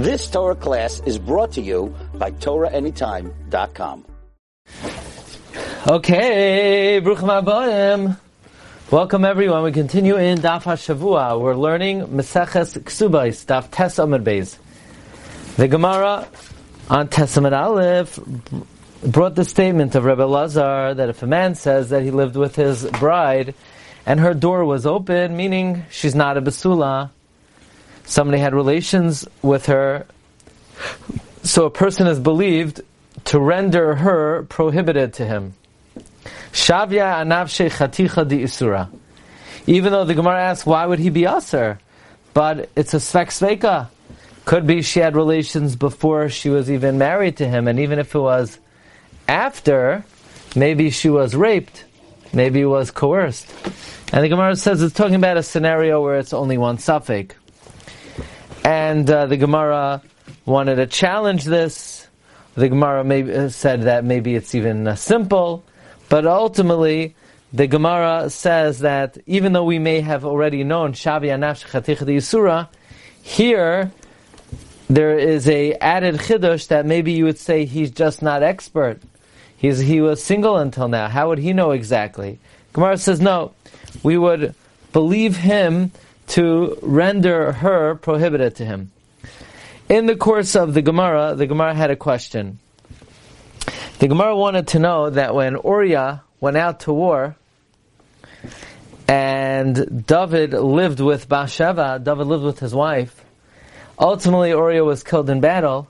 This Torah class is brought to you by TorahAnytime.com. Okay, Bruchim Abayim. Welcome everyone. We continue in Daf HaShavua. We're learning Meseches Ksubais, Daf Tes Amud Beis. The Gemara on Tes Amud Aleph brought the statement of Rebbe Lazar that if a man says that he lived with his bride and her door was open, meaning she's not a basula, somebody had relations with her, so a person is believed to render her prohibited to him. Shavya anavshe chaticha di isura. Even though the Gemara asks, why would he be aser? But it's a svek sveka. Could be she had relations before she was even married to him, and even if it was after, maybe she was raped, maybe was coerced. And the Gemara says it's talking about a scenario where it's only one suffix. And uh, the Gemara wanted to challenge this. The Gemara maybe uh, said that maybe it's even uh, simple, but ultimately the Gemara says that even though we may have already known Shavi Anafsh Chatich Yisura, here there is a added chiddush that maybe you would say he's just not expert. He's, he was single until now. How would he know exactly? Gemara says no. We would believe him to render her prohibited to him. In the course of the Gemara, the Gemara had a question. The Gemara wanted to know that when Uriah went out to war, and David lived with Bathsheba, David lived with his wife. Ultimately, Uriah was killed in battle,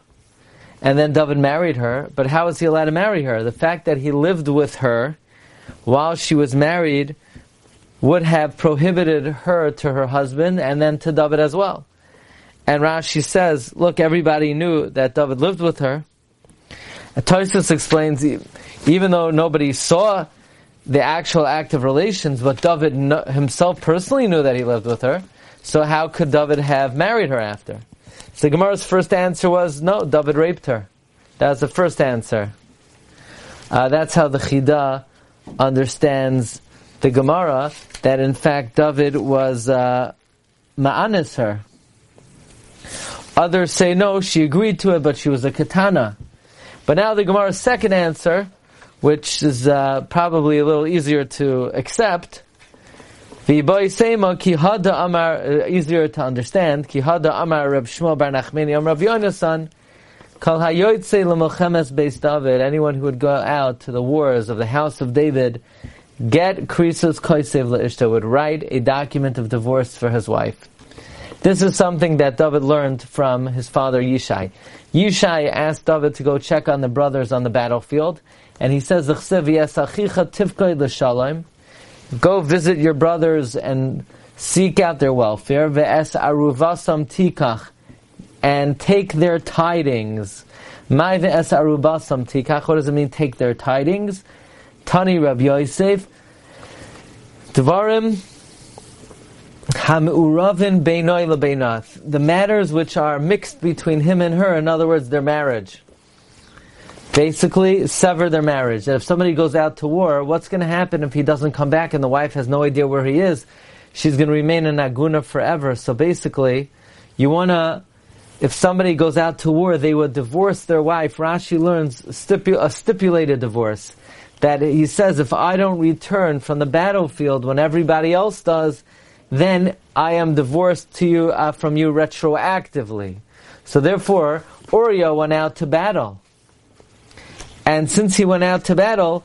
and then David married her. But how was he allowed to marry her? The fact that he lived with her while she was married would have prohibited her to her husband and then to David as well. And Rashi says, look, everybody knew that David lived with her. And explains, even though nobody saw the actual act of relations, but David himself personally knew that he lived with her, so how could David have married her after? So Gemara's first answer was, no, David raped her. That was the first answer. Uh, that's how the Chida understands the Gemara, that in fact David was uh, ma'anis her. Others say no, she agreed to it, but she was a katana. But now the Gemara's second answer, which is uh, probably a little easier to accept, V'boy ki hada amar, uh, easier to understand, ki hada amar Reb Shmuel bar Nachmani am Rav Yonasan, kal hayoytze l'melchemes beis David, anyone who would go out to the wars of the house of David, get krisus koisev le'ishta, would write a document of divorce for his wife. This is something that David learned from his father Yishai. Yishai asked David to go check on the brothers on the battlefield, and he says, Go visit your brothers and seek out their welfare. And take their tidings. What does it mean, take their tidings? Tani Rabbi Yosef, Dvarim, Hamuravin beinoy lebeinat. The matters which are mixed between him and her, in other words, their marriage. Basically, sever their marriage. That if somebody goes out to war, what's going to happen if he doesn't come back and the wife has no idea where he is? She's going to remain in Aguna forever. So basically, you want to, if somebody goes out to war, they would divorce their wife. Rashi learns stipu- a stipulated divorce. That he says, if I don't return from the battlefield when everybody else does, then I am divorced to you uh, from you retroactively. So therefore, Uriah went out to battle. And since he went out to battle,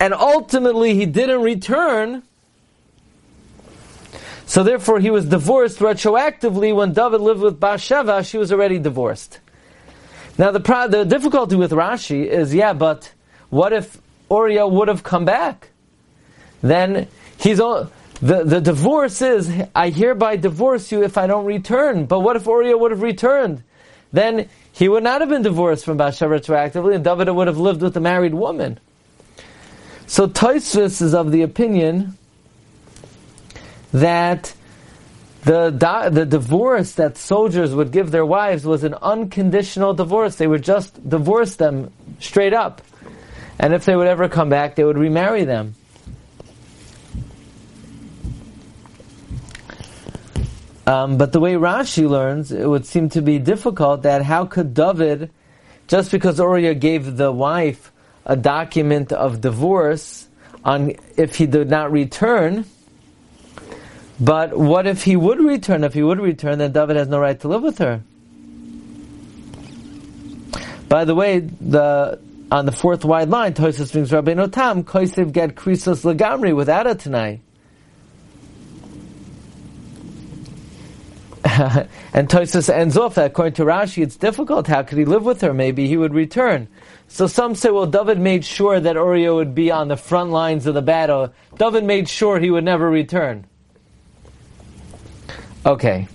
and ultimately he didn't return, so therefore he was divorced retroactively when David lived with Bathsheba, she was already divorced. Now the, the difficulty with Rashi is, yeah, but what if Uriah would have come back? Then he's all, the, the divorce is, I hereby divorce you if I don't return. But what if Uriah would have returned? Then he would not have been divorced from Bathsheba retroactively, and David would have lived with a married woman. So Tosfos is of the opinion that the the divorce that soldiers would give their wives was an unconditional divorce. They would just divorce them straight up, and if they would ever come back, they would remarry them. Um, but the way Rashi learns, it would seem to be difficult that how could David, just because Uriah gave the wife a document of divorce on if he did not return, but what if he would return? If he would return, then David has no right to live with her. By the way, the on the fourth wide line, Toisus brings Rabbeinu Tam, Koisiv get Krisos Lagamri without a Tanai. and Toisus ends off that according to Rashi, it's difficult. How could he live with her? Maybe he would return. So some say, well, David made sure that Uriah would be on the front lines of the battle. David made sure he would never return. Okay.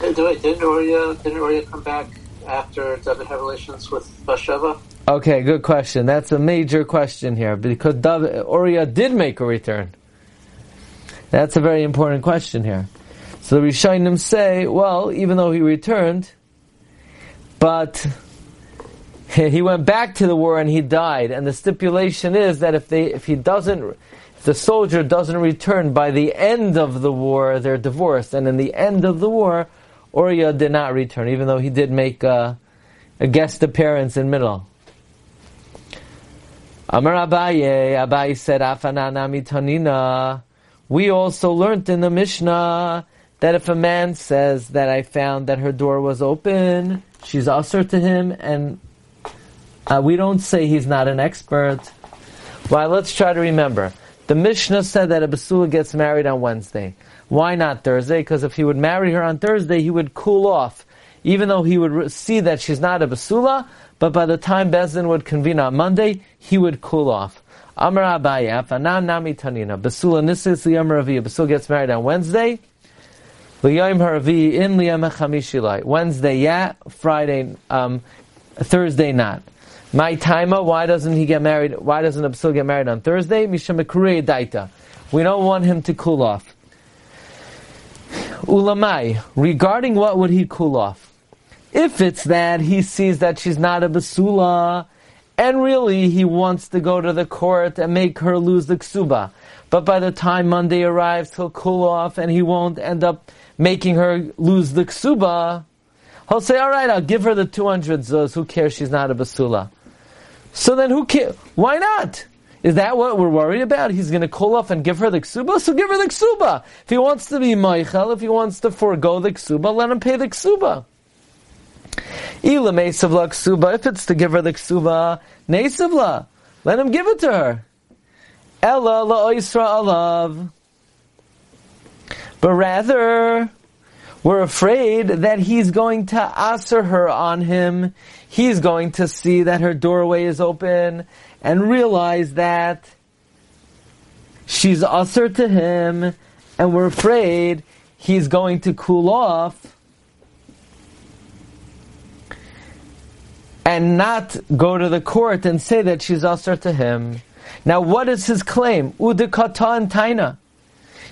Didn't Uriah, didn't Uriah come back after David had relations with Bathsheba? Okay, good question. That's a major question here because Uriah did make a return. That's a very important question here. So the Rishonim say, well, even though he returned, but he went back to the war and he died. And the stipulation is that if they, if he doesn't, if the soldier doesn't return by the end of the war, they're divorced. And in the end of the war, Uriah did not return, even though he did make a, a guest appearance in middle. Amar Abaye, Abaye said, Afanana mitanina. We also learned in the Mishnah that if a man says that I found that her door was open, she's usher to him, and uh, we don't say he's not an expert. Why? Let's try to remember. The Mishnah said that a basula gets married on Wednesday. Why not Thursday? Because if he would marry her on Thursday, he would cool off. Even though he would see that she's not a basula, but by the time Bezdin would convene on Monday, he would cool off. Amar Abaye, Fanan Nami Tanina, Basula Nisis Liyam Ravi, Basula gets married on Wednesday, Liyam Haravi in Liyam Chamishilai. Wednesday, yeah, Friday, um, Thursday, not. My timer, why doesn't he get married? Why doesn't Absul get married on Thursday? Mishamakure Daita. We don't want him to cool off. Ulamai, regarding what would he cool off? If it's that he sees that she's not a basula, and really he wants to go to the court and make her lose the ksuba, but by the time Monday arrives, he'll cool off and he won't end up making her lose the ksuba. He'll say, "All right, I'll give her the two hundred zuz. Who cares? She's not a basula." So then, who cares? Why not? Is that what we're worried about? He's going to call off and give her the ksuba? So give her the ksuba. If he wants to be mochel, if he wants to forego the ksuba, let him pay the ksuba. Ila mesavla ksuba, if it's to give her the ksuba, nesavla, let him give it to her. Ella la oisra alav. But rather, we're afraid that he's going to asser her on him. He's going to see that her doorway is open and realize that she's usher to him, and we're afraid he's going to cool off and not go to the court and say that she's usher to him. Now, what is his claim? Udikata and Taina.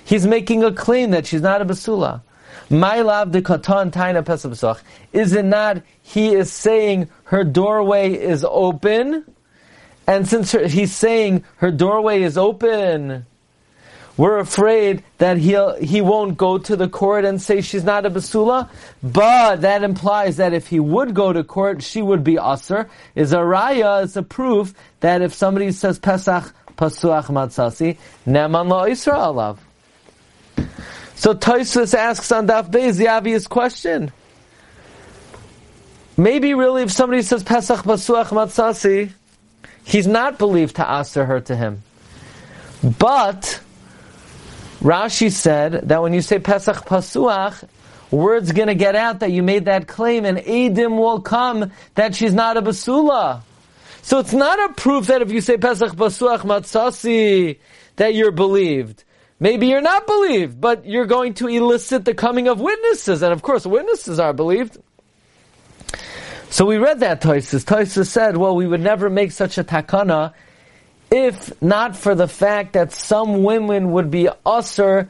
He's making a claim that she's not a basula. My love the katan taina pesach. Is it not? He is saying her doorway is open, and since her, he's saying her doorway is open, we're afraid that he'll he won't go to the court and say she's not a basula. But that implies that if he would go to court, she would be aser. Is a raya? It's a proof that if somebody says pesach pasuach matzasi neman la alav. So Tosus asks on Daf Beis the obvious question. Maybe really if somebody says Pesach Basuach Matzasi, he's not believed to asser her to him. But Rashi said that when you say Pesach Pasuach, word's going to get out that you made that claim and Adim will come that she's not a Basula. So it's not a proof that if you say Pesach Basuach Matzasi, that you're believed. Maybe you're not believed, but you're going to elicit the coming of witnesses, and of course witnesses are believed. So we read that Toisus. Toisus said, well, we would never make such a takana if not for the fact that some women would be usher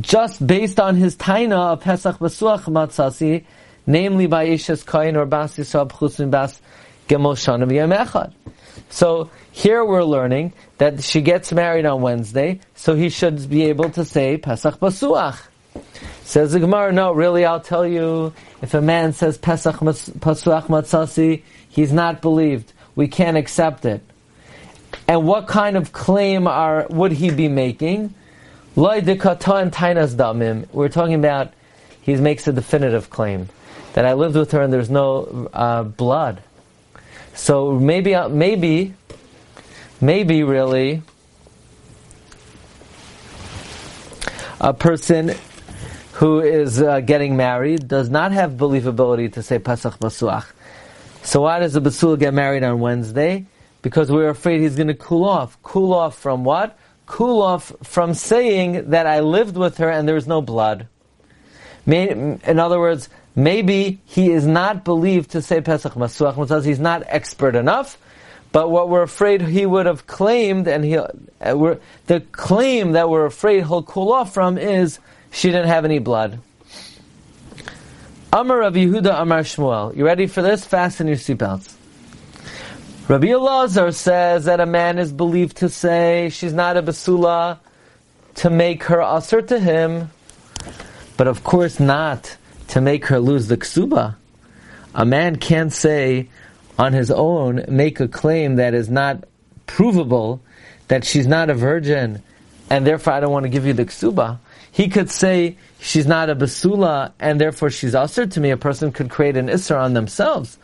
just based on his taina of Pesach Basuach Matzasi, namely by Ishes Kain or Bas Yisrael Chutzin Bas Gemol Shana Echad. So here we're learning that she gets married on Wednesday, so he should be able to say Pesach Basuach. Says the Gemara, no, really, I'll tell you, if a man says Pesach Pasuach Matzasi, he's not believed. We can't accept it. And what kind of claim are would he be making? We're talking about he makes a definitive claim that I lived with her and there's no uh, blood. So maybe, uh, maybe, maybe really, a person who is uh, getting married does not have believability to say Pesach Basuach. So why does the Basul get married on Wednesday? Because we're afraid he's going to cool off. Cool off from what? Cool off from saying that I lived with her and there was no blood. In other words, maybe he is not believed to say Pesach Pasuach he's not expert enough. But what we're afraid he would have claimed, and he, uh, the claim that we're afraid he'll cool off from is she didn't have any blood. Amar Rabbi Yehuda Amar Shmuel. You ready for this? Fasten your seatbelts. Rabbi Elazar says that a man is believed to say she's not a basula to make her usher to him, but of course not to make her lose the ksuba. A man can't say on his own, make a claim that is not provable, that she's not a virgin, and therefore I don't want to give you the ksuba. He could say she's not a basula and therefore she's usher to me. A person could create an isser on themselves,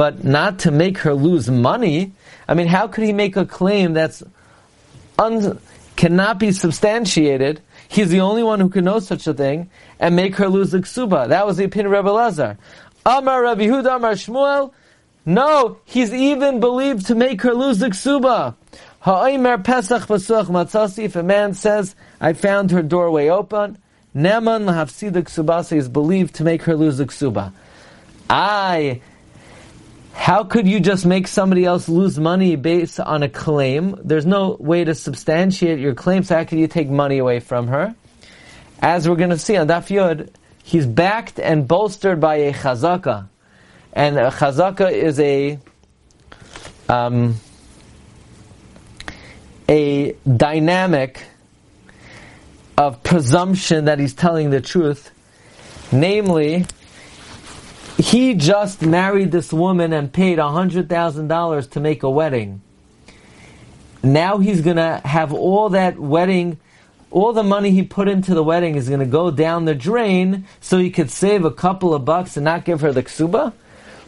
but not to make her lose money. I mean, how could he make a claim that's un- cannot be substantiated? He's the only one who can know such a thing and make her lose the ksuba. That was the opinion of Rabbi Lazar. Amar Rabbi Huda Amar Shmuel. No, he's even believed to make her lose the ksuba. Ha'omer Pesach Pasuach Matzasi, if a man says, I found her doorway open, Neman Lahafsida Ksubasa is believed to make her lose the ksuba. I, how could you just make somebody else lose money based on a claim? There's no way to substantiate your claim, so how could you take money away from her? As we're going to see on Daf Yod, he's backed and bolstered by a chazaka. And a chazaka is a um, a dynamic of presumption that he's telling the truth. Namely, he just married this woman and paid $100,000 to make a wedding. Now he's going to have all that wedding, all the money he put into the wedding is going to go down the drain so he could save a couple of bucks and not give her the ksuba.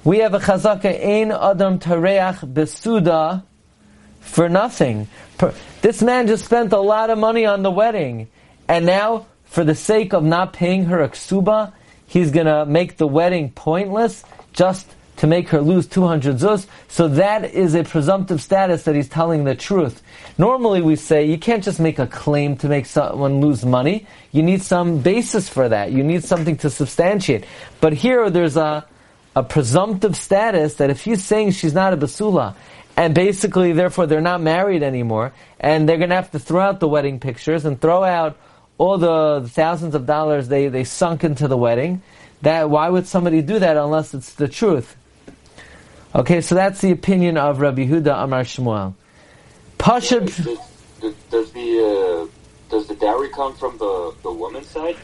We have a chazaka, ein adam tareach besuda, for nothing. This man just spent a lot of money on the wedding, and now, for the sake of not paying her a ksuba, he's going to make the wedding pointless just to make her lose 200 zuz. So that is a presumptive status that he's telling the truth. Normally we say you can't just make a claim to make someone lose money. You need some basis for that. You need something to substantiate. But here there's a, a presumptive status that if he's saying she's not a basula, and basically, therefore, they're not married anymore, and they're to have to throw out the wedding pictures and throw out all the thousands of dollars they, they sunk into the wedding. That why would somebody do that unless it's the truth? Okay, so that's the opinion of Rabbi Huda Amar Shmuel. Pasha. Does, does, does, the uh, does the dowry come from the the woman's side?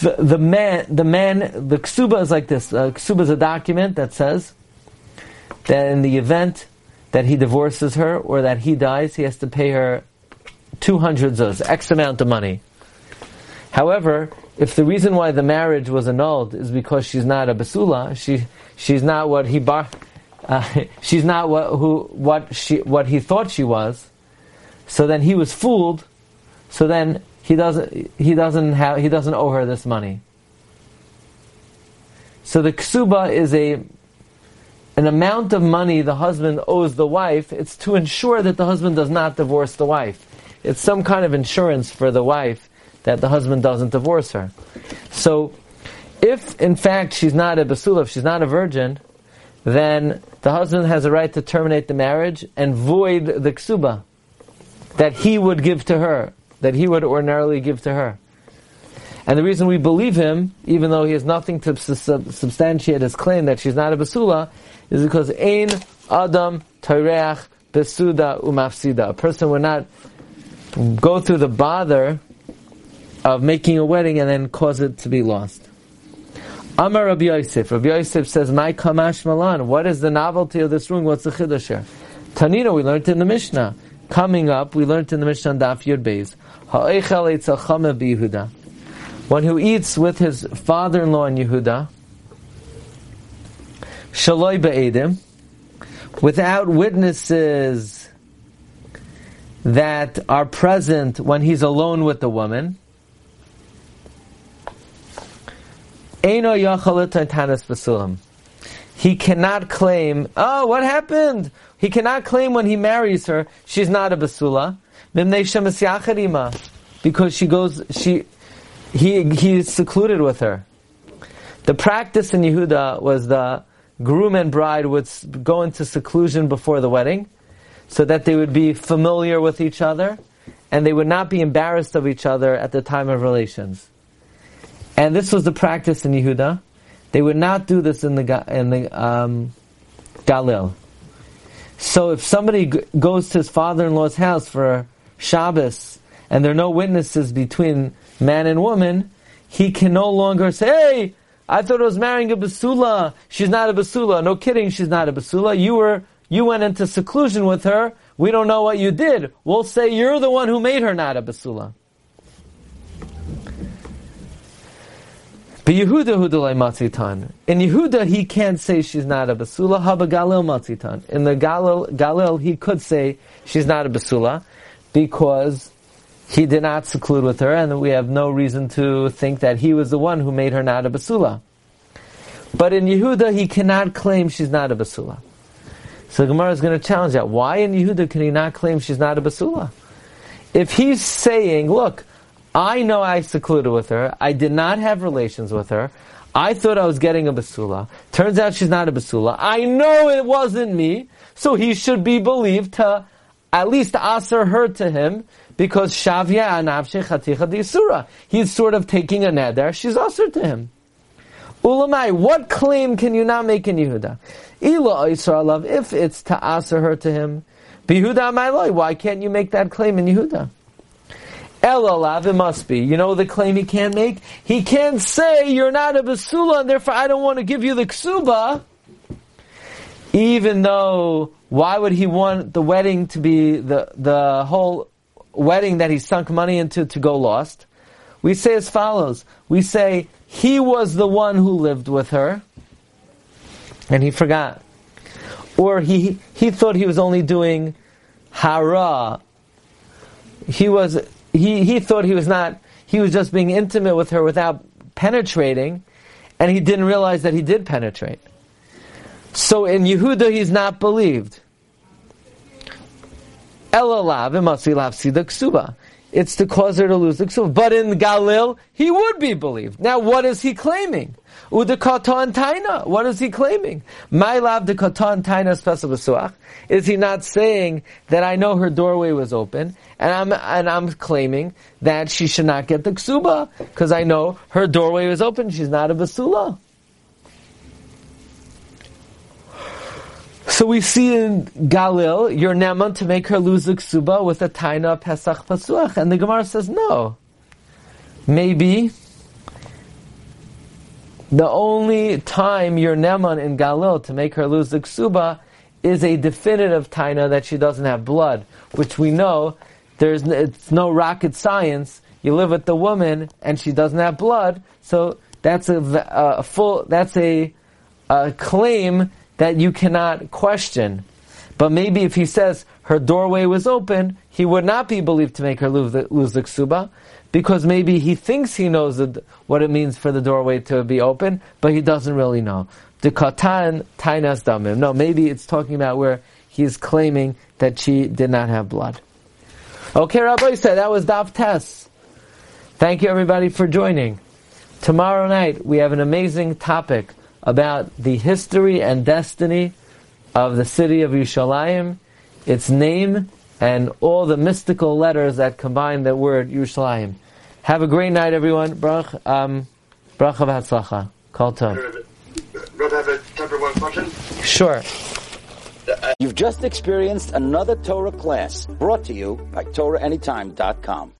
the, the man, the man, the ksuba is like this. Uh, ksuba is a document that says that in the event that he divorces her or that he dies, he has to pay her 200 zuz, X amount of money. However, if the reason why the marriage was annulled is because she's not a basula, she, she's not what he bar, uh, she's not what, who, what she, what he thought she was, so then he was fooled, so then he doesn't he doesn't have he doesn't owe her this money. So the ksuba is a an amount of money the husband owes the wife. It's to ensure that the husband does not divorce the wife. It's some kind of insurance for the wife that the husband doesn't divorce her. So, if in fact she's not a basula, if she's not a virgin, then the husband has a right to terminate the marriage and void the ksuba that he would give to her that he would ordinarily give to her. And the reason we believe him, even though he has nothing to substantiate his claim that she's not a basula, is because ein adam toreach besuda umafsida. A person would not go through the bother of making a wedding and then cause it to be lost. Amar Rabbi Yosef. Rabbi Yosef says, "My kamash malan. What is the novelty of this ring? What's the chiddush here?" Tanina, we learned in the Mishnah. Coming up, we learned in the Mishnah Daf Yud Beis. Ha'echel eitzachame Yehuda. One who eats with his father-in-law in Yehuda, shaloi be'edim, without witnesses that are present when he's alone with the woman. He cannot claim, oh, what happened? He cannot claim when he marries her, she's not a basula. Because she goes, she, he, he's secluded with her. The practice in Yehuda was the groom and bride would go into seclusion before the wedding, so that they would be familiar with each other, and they would not be embarrassed of each other at the time of relations. And this was the practice in Yehuda. They would not do this in the in the um, Galil. So if somebody g- goes to his father-in-law's house for Shabbos and there are no witnesses between man and woman, he can no longer say, "Hey, I thought I was marrying a basula. She's not a basula. No kidding, she's not a basula. You were you went into seclusion with her. We don't know what you did. We'll say you're the one who made her not a basula." But Yehuda matzitan. In Yehuda, he can't say she's not a basula. Haba galil matzitan. In the galil, galil, he could say she's not a basula because he did not seclude with her, and we have no reason to think that he was the one who made her not a basula. But in Yehuda, he cannot claim she's not a basula. So Gemara is going to challenge that. Why in Yehuda can he not claim she's not a basula? If he's saying, look, I know I secluded with her. I did not have relations with her. I thought I was getting a basula. Turns out she's not a basula. I know it wasn't me, so he should be believed to at least asser her to him because shavya anavshe chaticha disura. He's sort of taking a neder. She's answered to him. Ulamai, what claim can you not make in Yehuda? Ila Yisrael, if it's asser her to him, Behuda Amailoi, why can't you make that claim in Yehuda? Elalav, it must be. You know the claim he can't make? He can't say you're not a basula and therefore I don't want to give you the ksuba. Even though, why would he want the wedding to be the, the whole wedding that he sunk money into to go lost? We say as follows. We say, he was the one who lived with her, and he forgot. Or he, he thought he was only doing hara. He was, he, he thought he was not, he was just being intimate with her without penetrating, and he didn't realize that he did penetrate. So in Yehuda, he's not believed. Elalav, it must the ksuba. It's to cause her to lose the ksuba. But in Galil, he would be believed. Now, what is he claiming? Udekatan taina. What is he claiming? My love the katan taina special Is he not saying that I know her doorway was open and I'm and I'm claiming that she should not get the ksuba because I know her doorway was open. She's not a basula. So we see in Galil, your Neman to make her lose the ksuba with a taina pesach pasuach, and the Gemara says no. Maybe the only time you're Neman in Galil to make her lose the ksuba is a definitive taina that she doesn't have blood, which we know there's it's no rocket science. You live with the woman and she doesn't have blood, so that's a, a full that's a, a claim that you cannot question. But maybe if he says her doorway was open, he would not be believed to make her lose the, lose the ksuba because maybe he thinks he knows what it means for the doorway to be open, but he doesn't really know. The katan tainas damim. No, maybe it's talking about where he's claiming that she did not have blood. Okay, Rabbi said that was Daf Tes. Thank you everybody for joining. Tomorrow night we have an amazing topic about the history and destiny of the city of Yerushalayim, its name, and all the mystical letters that combine the word Yerushalayim. Have a great night, everyone. Brach, um, brach of Hatzlacha. Kol Tov. have a time for one question? Sure. You've just experienced another Torah class brought to you by TorahAnytime.com.